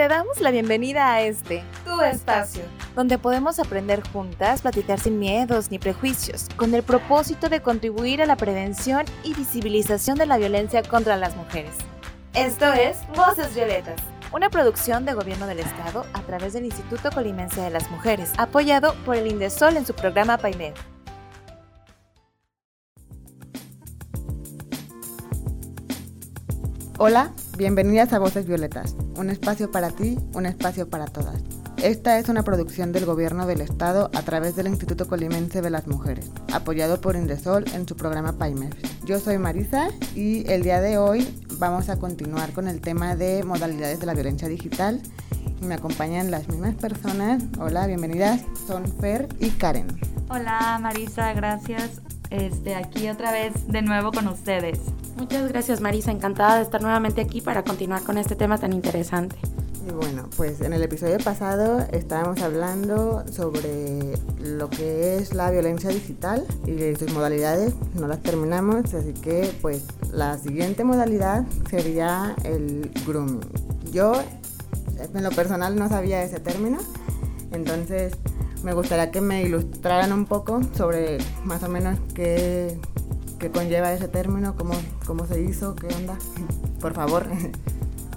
Te damos la bienvenida a este, tu espacio, donde podemos aprender juntas, platicar sin miedos ni prejuicios, con el propósito de contribuir a la prevención y visibilización de la violencia contra las mujeres. Esto es Voces Violetas, una producción de Gobierno del Estado a través del Instituto Colimense de las Mujeres, apoyado por el Indesol en su programa PAIMED. Hola, bienvenidas a Voces Violetas, un espacio para ti, un espacio para todas. Esta es una producción del Gobierno del Estado a través del Instituto Colimense de las Mujeres, apoyado por Indesol en su programa PAIMER. Yo soy Marisa y el día de hoy vamos a continuar con el tema de modalidades de la violencia digital. Me acompañan las mismas personas. Hola, bienvenidas. Son Fer y Karen. Hola Marisa, gracias. Este, aquí otra vez de nuevo con ustedes. Muchas gracias Marisa, encantada de estar nuevamente aquí para continuar con este tema tan interesante. Y bueno, pues en el episodio pasado estábamos hablando sobre lo que es la violencia digital y sus modalidades, no las terminamos, así que pues la siguiente modalidad sería el grooming. Yo en lo personal no sabía ese término, entonces me gustaría que me ilustraran un poco sobre más o menos qué, qué conlleva ese término, cómo, cómo se hizo, qué onda. Por favor.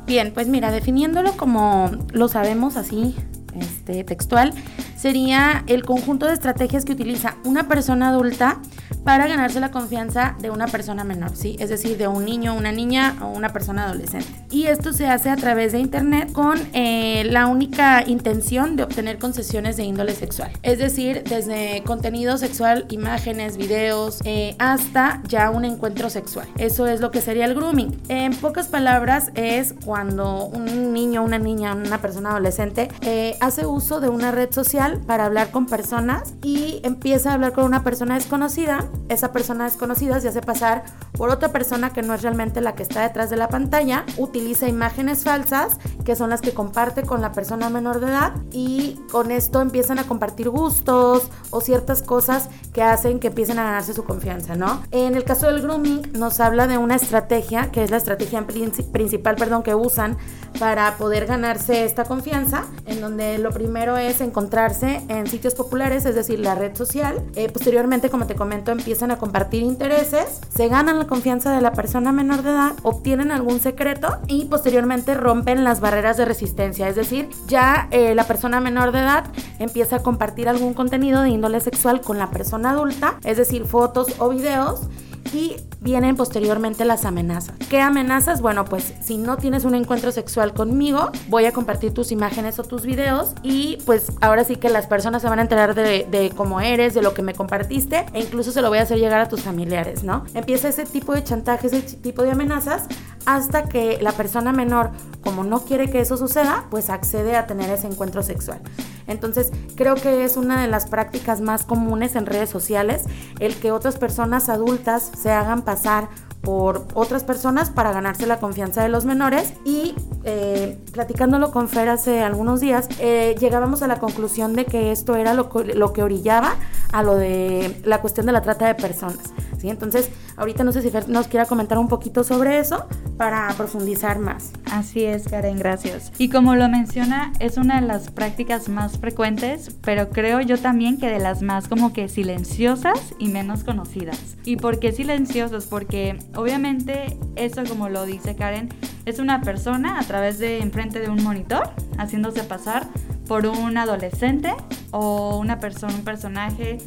Bien, pues mira, definiéndolo como lo sabemos así, este, textual, sería el conjunto de estrategias que utiliza una persona adulta para ganarse la confianza de una persona menor, ¿sí? Es decir, de un niño, una niña o una persona adolescente. Y esto se hace a través de Internet con eh, la única intención de obtener concesiones de índole sexual. Es decir, desde contenido sexual, imágenes, videos, eh, hasta ya un encuentro sexual. Eso es lo que sería el grooming. En pocas palabras, es cuando un niño, una niña, una persona adolescente eh, hace uso de una red social para hablar con personas y empieza a hablar con una persona desconocida esa persona desconocida se hace pasar por otra persona que no es realmente la que está detrás de la pantalla, utiliza imágenes falsas que son las que comparte con la persona menor de edad y con esto empiezan a compartir gustos o ciertas cosas que hacen que empiecen a ganarse su confianza, ¿no? En el caso del grooming nos habla de una estrategia, que es la estrategia principal, perdón, que usan para poder ganarse esta confianza, en donde lo primero es encontrarse en sitios populares, es decir, la red social. Eh, posteriormente, como te comento, empiezan a compartir intereses, se ganan la confianza de la persona menor de edad, obtienen algún secreto y posteriormente rompen las barreras de resistencia, es decir, ya eh, la persona menor de edad empieza a compartir algún contenido de índole sexual con la persona adulta, es decir, fotos o videos y vienen posteriormente las amenazas. ¿Qué amenazas? Bueno, pues si no tienes un encuentro sexual conmigo, voy a compartir tus imágenes o tus videos y pues ahora sí que las personas se van a enterar de, cómo eres, de lo que me compartiste e incluso se lo voy a hacer llegar a tus familiares, ¿no? Empieza ese tipo de chantajes, ese tipo de amenazas hasta que la persona menor, como no quiere que eso suceda, pues accede a tener ese encuentro sexual. Entonces, creo que es una de las prácticas más comunes en redes sociales el que otras personas adultas se hagan pasar por otras personas para ganarse la confianza de los menores y eh, platicándolo con Fer hace algunos días eh, llegábamos a la conclusión de que esto era lo, lo que orillaba a lo de la cuestión de la trata de personas. Entonces, ahorita no sé si Fer nos quiera comentar un poquito sobre eso para profundizar más. Así es, Karen, gracias. Y como lo menciona, es una de las prácticas más frecuentes, pero creo yo también que de las más como que silenciosas y menos conocidas. ¿Y por qué silenciosas? Porque obviamente eso, como lo dice Karen, es una persona a través de enfrente de un monitor haciéndose pasar por un adolescente o una persona, un personaje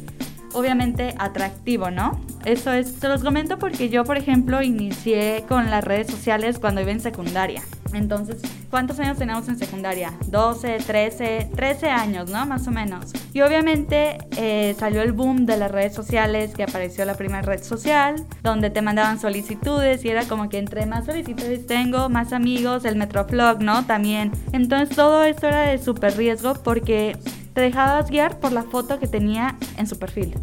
obviamente atractivo, ¿no? Eso es, se los comento porque yo, por ejemplo, inicié con las redes sociales cuando iba en secundaria. Entonces, ¿cuántos años teníamos en secundaria? 12, 13, 13 años, ¿no? Más o menos. Y obviamente eh, salió el boom de las redes sociales, que apareció la primera red social, donde te mandaban solicitudes y era como que entre más solicitudes tengo, más amigos, el Metroflog, ¿no? También. Entonces todo esto era de súper riesgo porque te dejabas guiar por la foto que tenía en su perfil.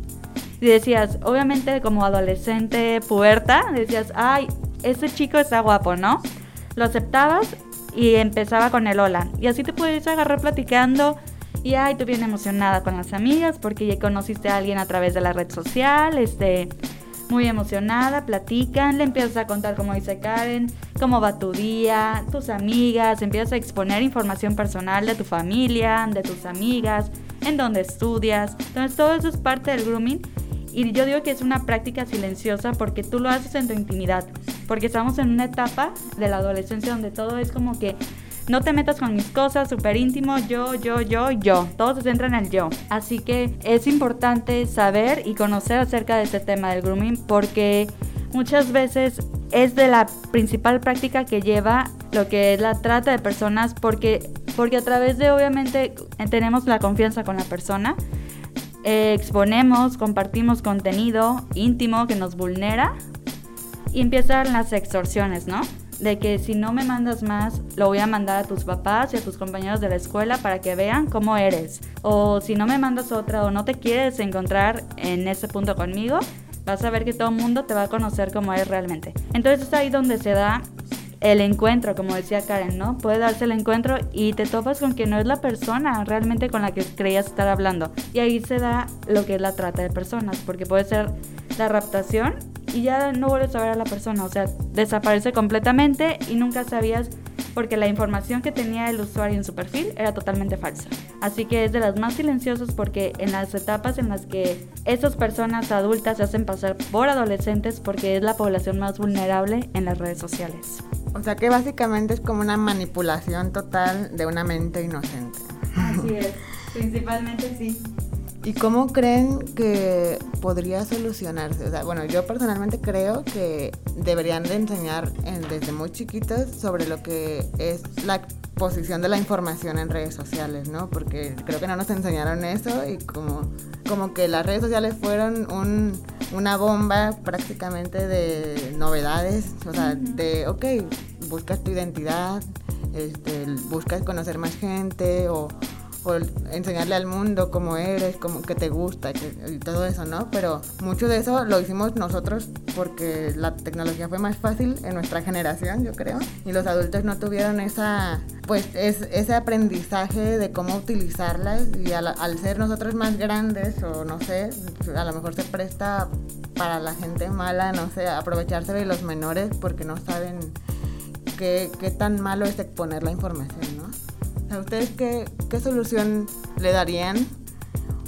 Y decías, obviamente como adolescente puerta, decías, ay, ese chico está guapo, ¿no? Lo aceptabas y empezaba con el hola. Y así te puedes agarrar platicando y ay, tú bien emocionada con las amigas porque ya conociste a alguien a través de la red social, este muy emocionada, platican, le empiezas a contar, como dice Karen, cómo va tu día, tus amigas, empiezas a exponer información personal de tu familia, de tus amigas, en dónde estudias. Entonces todo eso es parte del grooming y yo digo que es una práctica silenciosa porque tú lo haces en tu intimidad, porque estamos en una etapa de la adolescencia donde todo es como que no te metas con mis cosas, súper íntimo, yo, yo, yo, yo. Todo se centra en el yo. Así que es importante saber y conocer acerca de este tema del grooming porque muchas veces es de la principal práctica que lleva lo que es la trata de personas porque, porque a través de obviamente tenemos la confianza con la persona, exponemos, compartimos contenido íntimo que nos vulnera y empiezan las extorsiones, ¿no? de que si no me mandas más, lo voy a mandar a tus papás y a tus compañeros de la escuela para que vean cómo eres. O si no me mandas otra o no te quieres encontrar en ese punto conmigo, vas a ver que todo el mundo te va a conocer como eres realmente. Entonces es ahí donde se da el encuentro, como decía Karen, ¿no? Puede darse el encuentro y te topas con que no es la persona realmente con la que creías estar hablando. Y ahí se da lo que es la trata de personas, porque puede ser la raptación y ya no vuelves a ver a la persona, o sea, desaparece completamente y nunca sabías porque la información que tenía el usuario en su perfil era totalmente falsa. Así que es de las más silenciosas porque en las etapas en las que esas personas adultas se hacen pasar por adolescentes porque es la población más vulnerable en las redes sociales. O sea que básicamente es como una manipulación total de una mente inocente. Así es, principalmente sí. ¿Y cómo creen que podría solucionarse? O sea, bueno, yo personalmente creo que deberían de enseñar desde muy chiquitos sobre lo que es la posición de la información en redes sociales, ¿no? Porque creo que no nos enseñaron eso y como, como que las redes sociales fueron una bomba prácticamente de novedades, o sea, de, ok, buscas tu identidad, este, buscas conocer más gente o por enseñarle al mundo cómo eres, cómo, que te gusta y todo eso, ¿no? Pero mucho de eso lo hicimos nosotros porque la tecnología fue más fácil en nuestra generación, yo creo, y los adultos no tuvieron esa, pues, es, ese aprendizaje de cómo utilizarlas y al, ser nosotros más grandes o no sé, a lo mejor se presta para la gente mala, no sé, aprovecharse de los menores porque no saben qué, qué tan malo es exponer la información, ¿no? ¿A ustedes qué, qué solución le darían?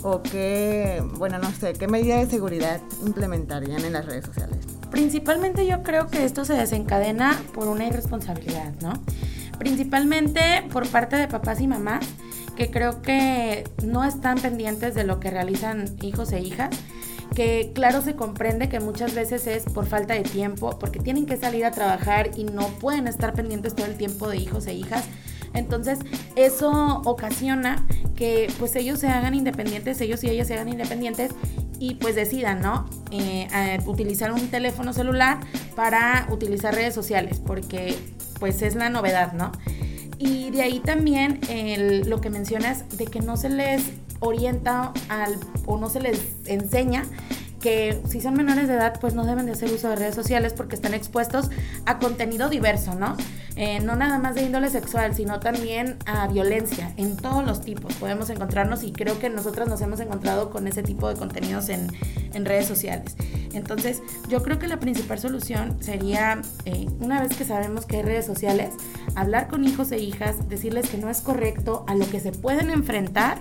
¿O qué, bueno, no sé, qué medida de seguridad implementarían en las redes sociales? Principalmente yo creo que esto se desencadena por una irresponsabilidad, ¿no? Principalmente por parte de papás y mamás que creo que no están pendientes de lo que realizan hijos e hijas que claro se comprende que muchas veces es por falta de tiempo, porque tienen que salir a trabajar y no pueden estar pendientes todo el tiempo de hijos e hijas, entonces, eso ocasiona que pues ellos se hagan independientes, ellos y ellas se hagan independientes y pues decidan, ¿no? Eh, utilizar un teléfono celular para utilizar redes sociales, porque pues es la novedad, ¿no? Y de ahí también lo que mencionas de que no se les orienta al, o no se les enseña que si son menores de edad pues no deben de hacer uso de redes sociales porque están expuestos a contenido diverso, ¿no? Eh, no nada más de índole sexual, sino también a violencia en todos los tipos. Podemos encontrarnos y creo que nosotros nos hemos encontrado con ese tipo de contenidos en, en redes sociales. Entonces, yo creo que la principal solución sería, eh, una vez que sabemos que hay redes sociales, hablar con hijos e hijas, decirles que no es correcto a lo que se pueden enfrentar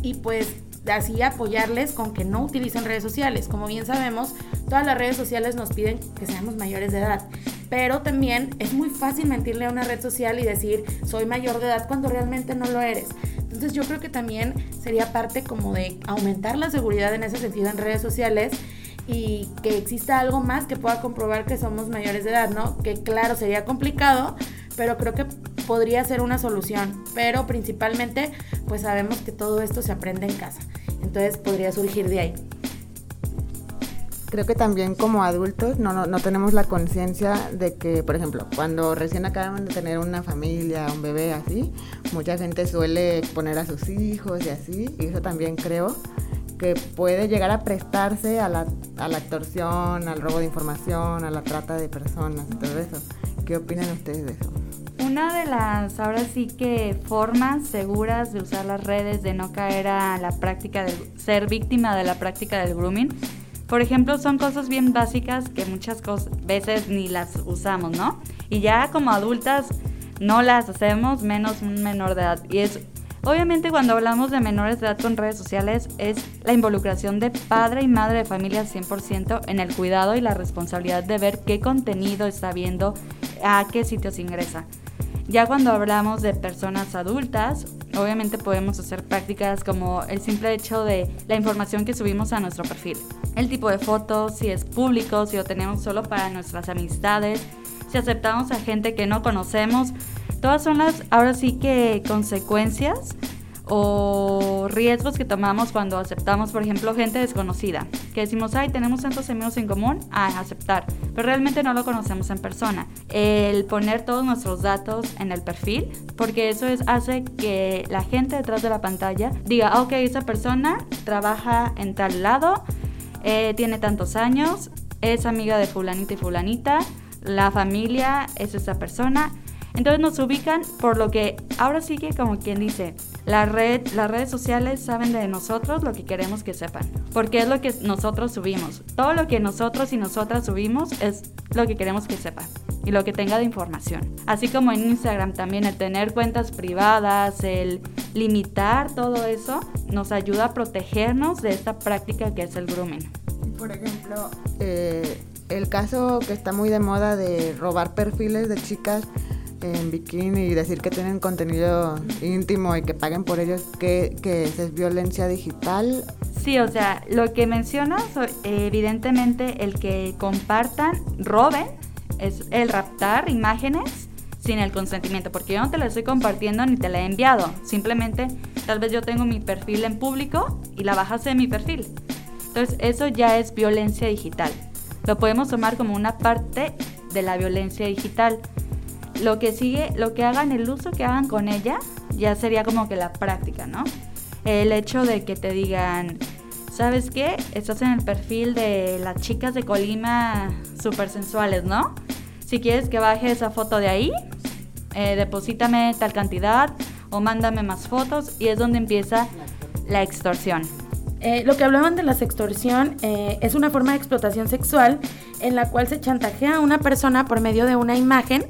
y pues así apoyarles con que no utilicen redes sociales. Como bien sabemos, todas las redes sociales nos piden que seamos mayores de edad pero también es muy fácil mentirle a una red social y decir soy mayor de edad cuando realmente no lo eres. Entonces yo creo que también sería parte como de aumentar la seguridad en ese sentido en redes sociales y que exista algo más que pueda comprobar que somos mayores de edad, ¿no? Que claro, sería complicado, pero creo que podría ser una solución. Pero principalmente, pues sabemos que todo esto se aprende en casa. Entonces podría surgir de ahí creo que también como adultos no, no, tenemos la conciencia de que, por ejemplo, cuando recién acaban de tener una familia, un bebé así, mucha gente suele exponer a sus hijos y así, y eso también creo que puede llegar a prestarse a la, a la extorsión, al robo de información, a la trata de personas, todo eso. ¿Qué opinan ustedes de eso? Una de las, ahora sí que formas seguras de usar las redes, de no caer a la práctica de ser víctima de la práctica del grooming, Por ejemplo, son cosas bien básicas que muchas veces ni las usamos, ¿no? Y ya como adultas no las hacemos, menos un menor de edad. Y es Obviamente cuando hablamos de menores de edad con redes sociales es la involucración de padre y madre de familia 100% en el cuidado y la responsabilidad de ver qué contenido está viendo, a qué sitios ingresa. Ya cuando hablamos de personas adultas, obviamente podemos hacer prácticas como el simple hecho de la información que subimos a nuestro perfil, el tipo de fotos, si es público, si lo tenemos solo para nuestras amistades, si aceptamos a gente que no conocemos. Todas son las, ahora sí que consecuencias o riesgos que tomamos cuando aceptamos, por ejemplo, gente desconocida. Que decimos, ay, tenemos tantos amigos en común, a aceptar. Pero realmente no lo conocemos en persona. El poner todos nuestros datos en el perfil, porque eso es, hace que la gente detrás de la pantalla diga, ok, esa persona trabaja en tal lado, eh, tiene tantos años, es amiga de fulanita y fulanita, la familia es esa persona entonces nos ubican por lo que ahora sí que como quien dice, la red, las redes sociales saben de nosotros lo que queremos que sepan, porque es lo que nosotros subimos. Todo lo que nosotros y nosotras subimos es lo que queremos que sepan y lo que tenga de información. Así como en Instagram también el tener cuentas privadas, el limitar todo eso, nos ayuda a protegernos de esta práctica que es el grooming. Por ejemplo, eh, el caso que está muy de moda de robar perfiles de chicas en bikini y decir que tienen contenido íntimo y que paguen por ellos, que, es violencia digital. Sí, o sea, lo que mencionas, evidentemente el que compartan, roben, es el raptar imágenes sin el consentimiento, porque yo no te la estoy compartiendo ni te la he enviado, simplemente tal vez yo tengo mi perfil en público y la bajas de mi perfil. Entonces eso ya es violencia digital. Lo podemos tomar como una parte de la violencia digital lo que sigue, lo que hagan, el uso que hagan con ella, ya sería como que la práctica, ¿no? El hecho de que te digan, ¿sabes qué? Estás en el perfil de las chicas de Colima súper sensuales, ¿no? Si quieres que baje esa foto de ahí, eh, deposítame tal cantidad o mándame más fotos y es donde empieza la extorsión. Eh, lo que hablaban de la extorsión eh, es una forma de explotación sexual en la cual se chantajea a una persona por medio de una imagen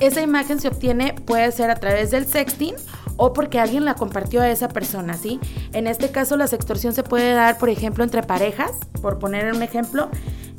esa imagen se obtiene puede ser a través del sexting o porque alguien la compartió a esa persona, ¿sí? En este caso la sextorsión se puede dar, por ejemplo, entre parejas, por poner un ejemplo,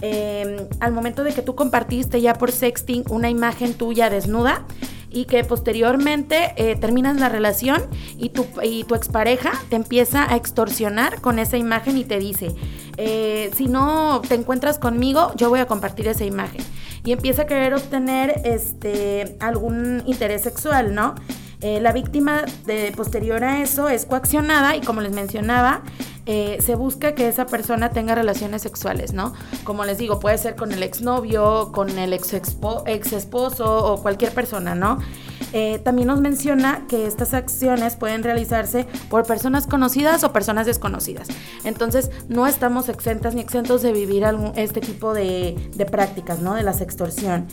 em, al momento de que tú compartiste ya por sexting una imagen tuya desnuda y que posteriormente eh, terminas la relación y tu, y tu expareja te empieza a extorsionar con esa imagen y te dice, eh, si no te encuentras conmigo, yo voy a compartir esa imagen y empieza a querer obtener este, algún interés sexual, ¿no? Eh, la víctima de posterior a eso es coaccionada y como les mencionaba, eh, se busca que esa persona tenga relaciones sexuales, ¿no? Como les digo, puede ser con el exnovio, con el ex, ex esposo o cualquier persona, ¿no? Eh, también nos menciona que estas acciones pueden realizarse por personas conocidas o personas desconocidas. Entonces, no estamos exentas ni exentos de vivir algún, este tipo de, prácticas, ¿no? De la sextorsión.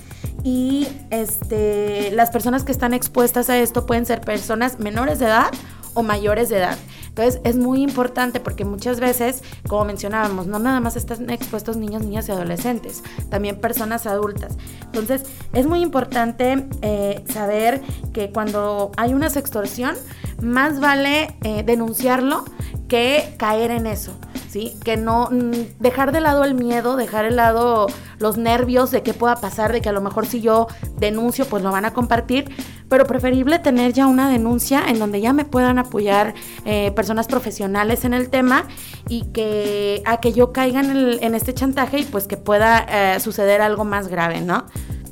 Y este, las personas que están expuestas a esto pueden ser personas menores de edad o mayores de edad. Entonces es muy importante porque muchas veces, como mencionábamos, no nada más están expuestos niños, niñas y adolescentes, también personas adultas. Entonces es muy importante eh, saber que cuando hay una sextorsión, más vale eh, denunciarlo que caer en eso. ¿Sí? Que no mm, dejar de lado el miedo, dejar de lado los nervios de qué pueda pasar, de que a lo mejor si yo denuncio, pues lo van a compartir, pero preferible tener ya una denuncia en donde ya me puedan apoyar eh, personas profesionales en el tema y que a que yo caiga en, este chantaje y pues que pueda eh, suceder algo más grave, ¿no?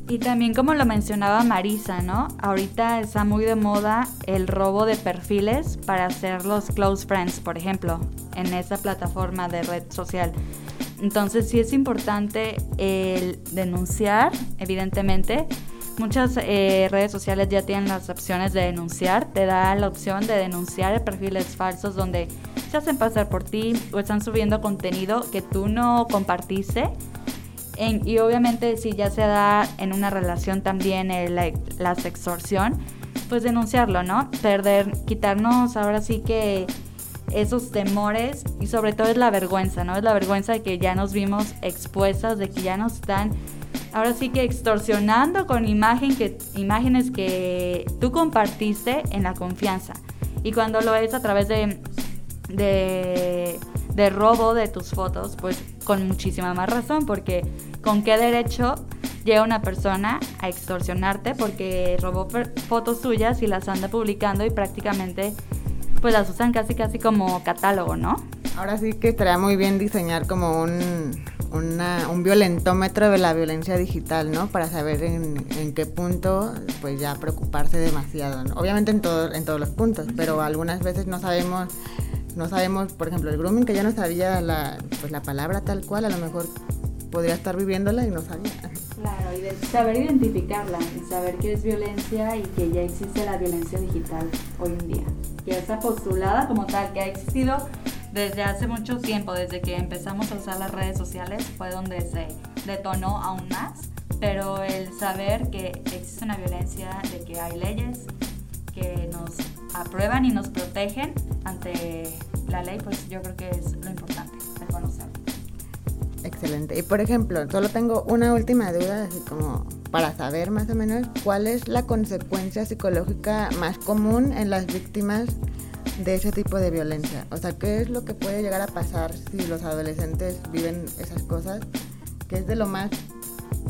Y también como lo mencionaba Marisa, ¿no? Ahorita está muy de moda el robo de perfiles para hacer los close friends, por ejemplo, en esa plataforma de red social. Entonces sí es importante el denunciar, evidentemente, Muchas eh, redes sociales ya tienen las opciones de denunciar. Te da la opción de denunciar perfiles falsos donde se hacen pasar por ti o están subiendo contenido que tú no compartiste. y obviamente si ya se da en una relación también la, la sextorsión, pues denunciarlo, ¿no? Perder, quitarnos ahora sí que esos temores y sobre todo es la vergüenza, ¿no? Es la vergüenza de que ya nos vimos expuestas, de que ya nos están ahora sí que extorsionando con imagen que, imágenes que tú compartiste en la confianza. Y cuando lo es a través de, de, de robo de tus fotos, pues con muchísima más razón, porque con qué derecho llega una persona a extorsionarte porque robó fotos suyas y las anda publicando y prácticamente pues las usan casi casi como catálogo, ¿no? Ahora sí que estaría muy bien diseñar como un, un violentómetro de la violencia digital, ¿no? Para saber en, qué punto, pues ya preocuparse demasiado. Obviamente en, todo, en todos los puntos, pero algunas veces no sabemos, no sabemos, por ejemplo, el grooming, que ya no sabía la, pues la palabra tal cual, a lo mejor podría estar viviéndola y no sabía. Claro, y saber identificarla y saber qué es violencia y que ya existe la violencia digital hoy en día. Que está postulada como tal, que ha existido desde hace mucho tiempo, desde que empezamos a usar las redes sociales, fue donde se detonó aún más. Pero el saber que existe una violencia, de que hay leyes que nos aprueban y nos protegen ante la ley, pues yo creo que es lo importante, reconocerlo. Excelente. Y por ejemplo, solo tengo una última duda, así como para saber más o menos cuál es la consecuencia psicológica más común en las víctimas de ese tipo de violencia. O sea, ¿qué es lo que puede llegar a pasar si los adolescentes viven esas cosas? ¿Qué es de lo más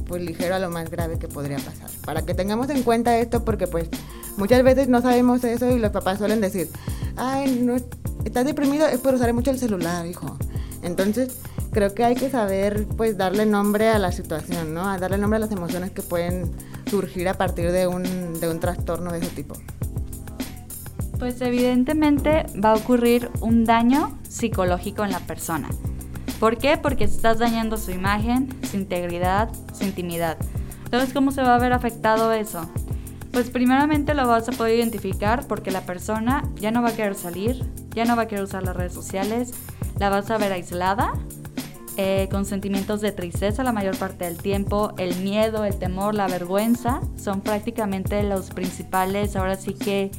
pues ligero a lo más grave que podría pasar? Para que tengamos en cuenta esto porque pues muchas veces no sabemos eso y los papás suelen decir, ay, no, estás deprimido es por usar mucho el celular, hijo. Entonces, creo que hay que saber pues darle nombre a la situación, ¿no? A darle nombre a las emociones que pueden surgir a partir de un, de un trastorno de ese tipo. Pues evidentemente va a ocurrir un daño psicológico en la persona. ¿Por qué? Porque estás dañando su imagen, su integridad, su intimidad. Entonces, ¿cómo se va a ver afectado eso? Pues primeramente lo vas a poder identificar porque la persona ya no va a querer salir, ya no va a querer usar las redes sociales, la vas a ver aislada eh, con sentimientos de tristeza la mayor parte del tiempo, el miedo, el temor, la vergüenza, son prácticamente los principales, ahora sí que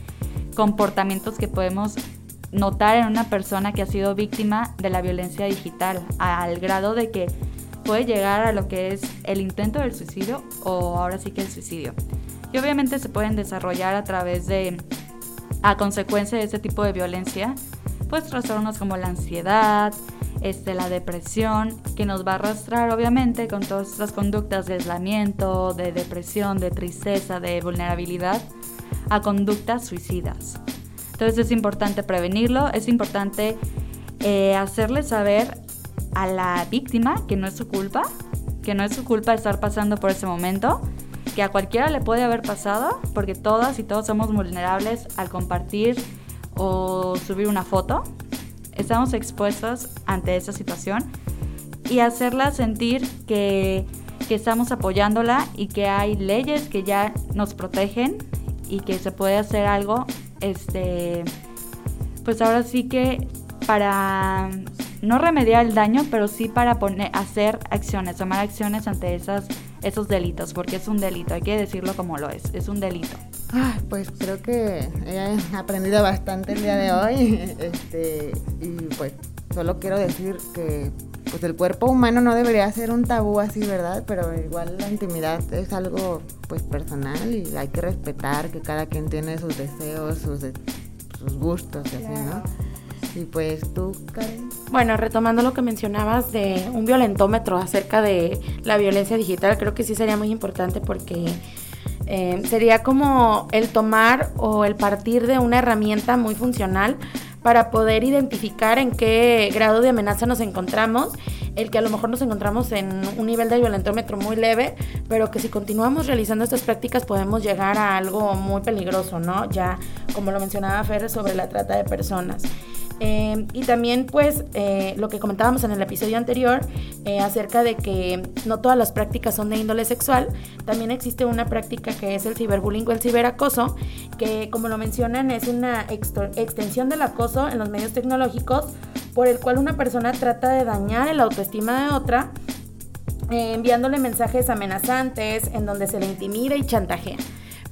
comportamientos que podemos notar en una persona que ha sido víctima de la violencia digital, al grado de que puede llegar a lo que es el intento del suicidio o ahora sí que el suicidio. Y obviamente se pueden desarrollar a través de, a consecuencia de este tipo de violencia, pues trastornos como la ansiedad, este, la depresión, que nos va a arrastrar obviamente con todas estas conductas de aislamiento, de depresión, de tristeza, de vulnerabilidad, a conductas suicidas. Entonces es importante prevenirlo, es importante eh, hacerle saber a la víctima que no es su culpa, que no es su culpa estar pasando por ese momento, que a cualquiera le puede haber pasado, porque todas y todos somos vulnerables al compartir o subir una foto estamos expuestos ante esa situación y hacerla sentir que, estamos apoyándola y que hay leyes que ya nos protegen y que se puede hacer algo, este, pues ahora sí que para no remediar el daño, pero sí para poner, hacer acciones, tomar acciones ante esas, esos delitos, porque es un delito, hay que decirlo como lo es, es un delito pues creo que he aprendido bastante el día de hoy. Este, y pues solo quiero decir que pues el cuerpo humano no debería ser un tabú así, ¿verdad? Pero igual la intimidad es algo pues personal y hay que respetar que cada quien tiene sus deseos, sus, sus gustos y así, ¿no? Y pues tú, Karen. Bueno, retomando lo que mencionabas de un violentómetro acerca de la violencia digital, creo que sí sería muy importante porque eh, sería como el tomar o el partir de una herramienta muy funcional para poder identificar en qué grado de amenaza nos encontramos, el que a lo mejor nos encontramos en un nivel de violentómetro muy leve, pero que si continuamos realizando estas prácticas podemos llegar a algo muy peligroso, ¿no? Ya como lo mencionaba Fer sobre la trata de personas. Em, y también pues eh, lo que comentábamos en el episodio anterior eh, acerca de que no todas las prácticas son de índole sexual, también existe una práctica que es el ciberbullying o el ciberacoso, que como lo mencionan es una extensión del acoso en los medios tecnológicos por el cual una persona trata de dañar el autoestima de otra eh, enviándole mensajes amenazantes en donde se le intimida y chantajea.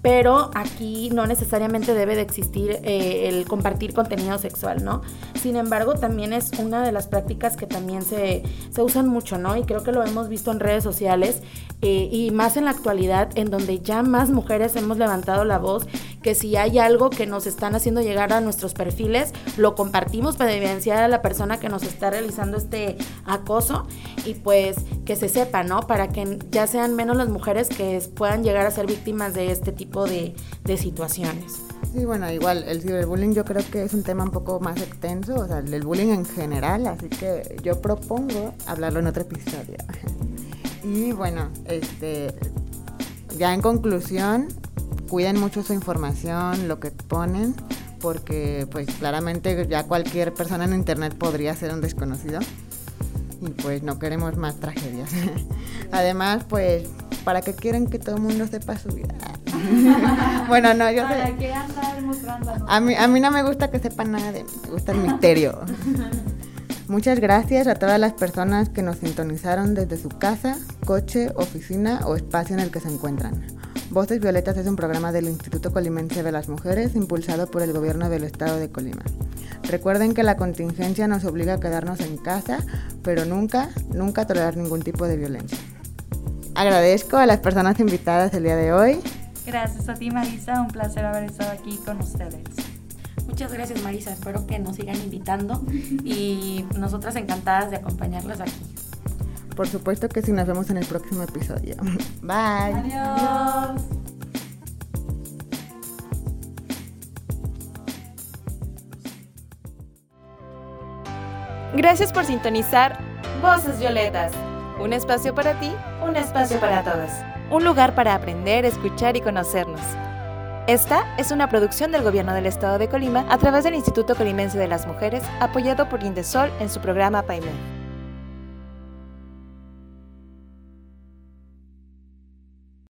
Pero aquí no necesariamente debe de existir eh, el compartir contenido sexual, ¿no? Sin embargo, también es una de las prácticas que también se, se usan mucho, ¿no? Y creo que lo hemos visto en redes sociales eh, y más en la actualidad, en donde ya más mujeres hemos levantado la voz, que si hay algo que nos están haciendo llegar a nuestros perfiles, lo compartimos para evidenciar a la persona que nos está realizando este acoso y pues que se sepa, ¿no? Para que ya sean menos las mujeres que puedan llegar a ser víctimas de este tipo de, de situaciones. Sí, bueno, igual el ciberbullying yo creo que es un tema un poco más extenso, o sea, el bullying en general, así que yo propongo hablarlo en otro episodio. Y bueno, este, ya en conclusión, cuiden mucho su información, lo que ponen, porque pues claramente ya cualquier persona en internet podría ser un desconocido y pues no queremos más tragedias. Además, pues, ¿para qué quieren que todo el mundo sepa su vida? bueno, no, yo sé. qué andar mostrando? A mí, a mí no me gusta que sepan nada de mí, me gusta el misterio. Muchas gracias a todas las personas que nos sintonizaron desde su casa, coche, oficina o espacio en el que se encuentran. Voces Violetas es un programa del Instituto Colimense de las Mujeres impulsado por el gobierno del estado de Colima. Recuerden que la contingencia nos obliga a quedarnos en casa, pero nunca, nunca tolerar ningún tipo de violencia. Agradezco a las personas invitadas el día de hoy. Gracias a ti Marisa, un placer haber estado aquí con ustedes. Muchas gracias Marisa, espero que nos sigan invitando y nosotras encantadas de acompañarlas aquí. Por supuesto que sí, nos vemos en el próximo episodio. Bye. Adiós. Gracias por sintonizar Voces Violetas. Un espacio para ti, un espacio para todas. Un lugar para aprender, escuchar y conocernos. Esta es una producción del Gobierno del Estado de Colima a través del Instituto Colimense de las Mujeres, apoyado por Indesol en su programa PAIME.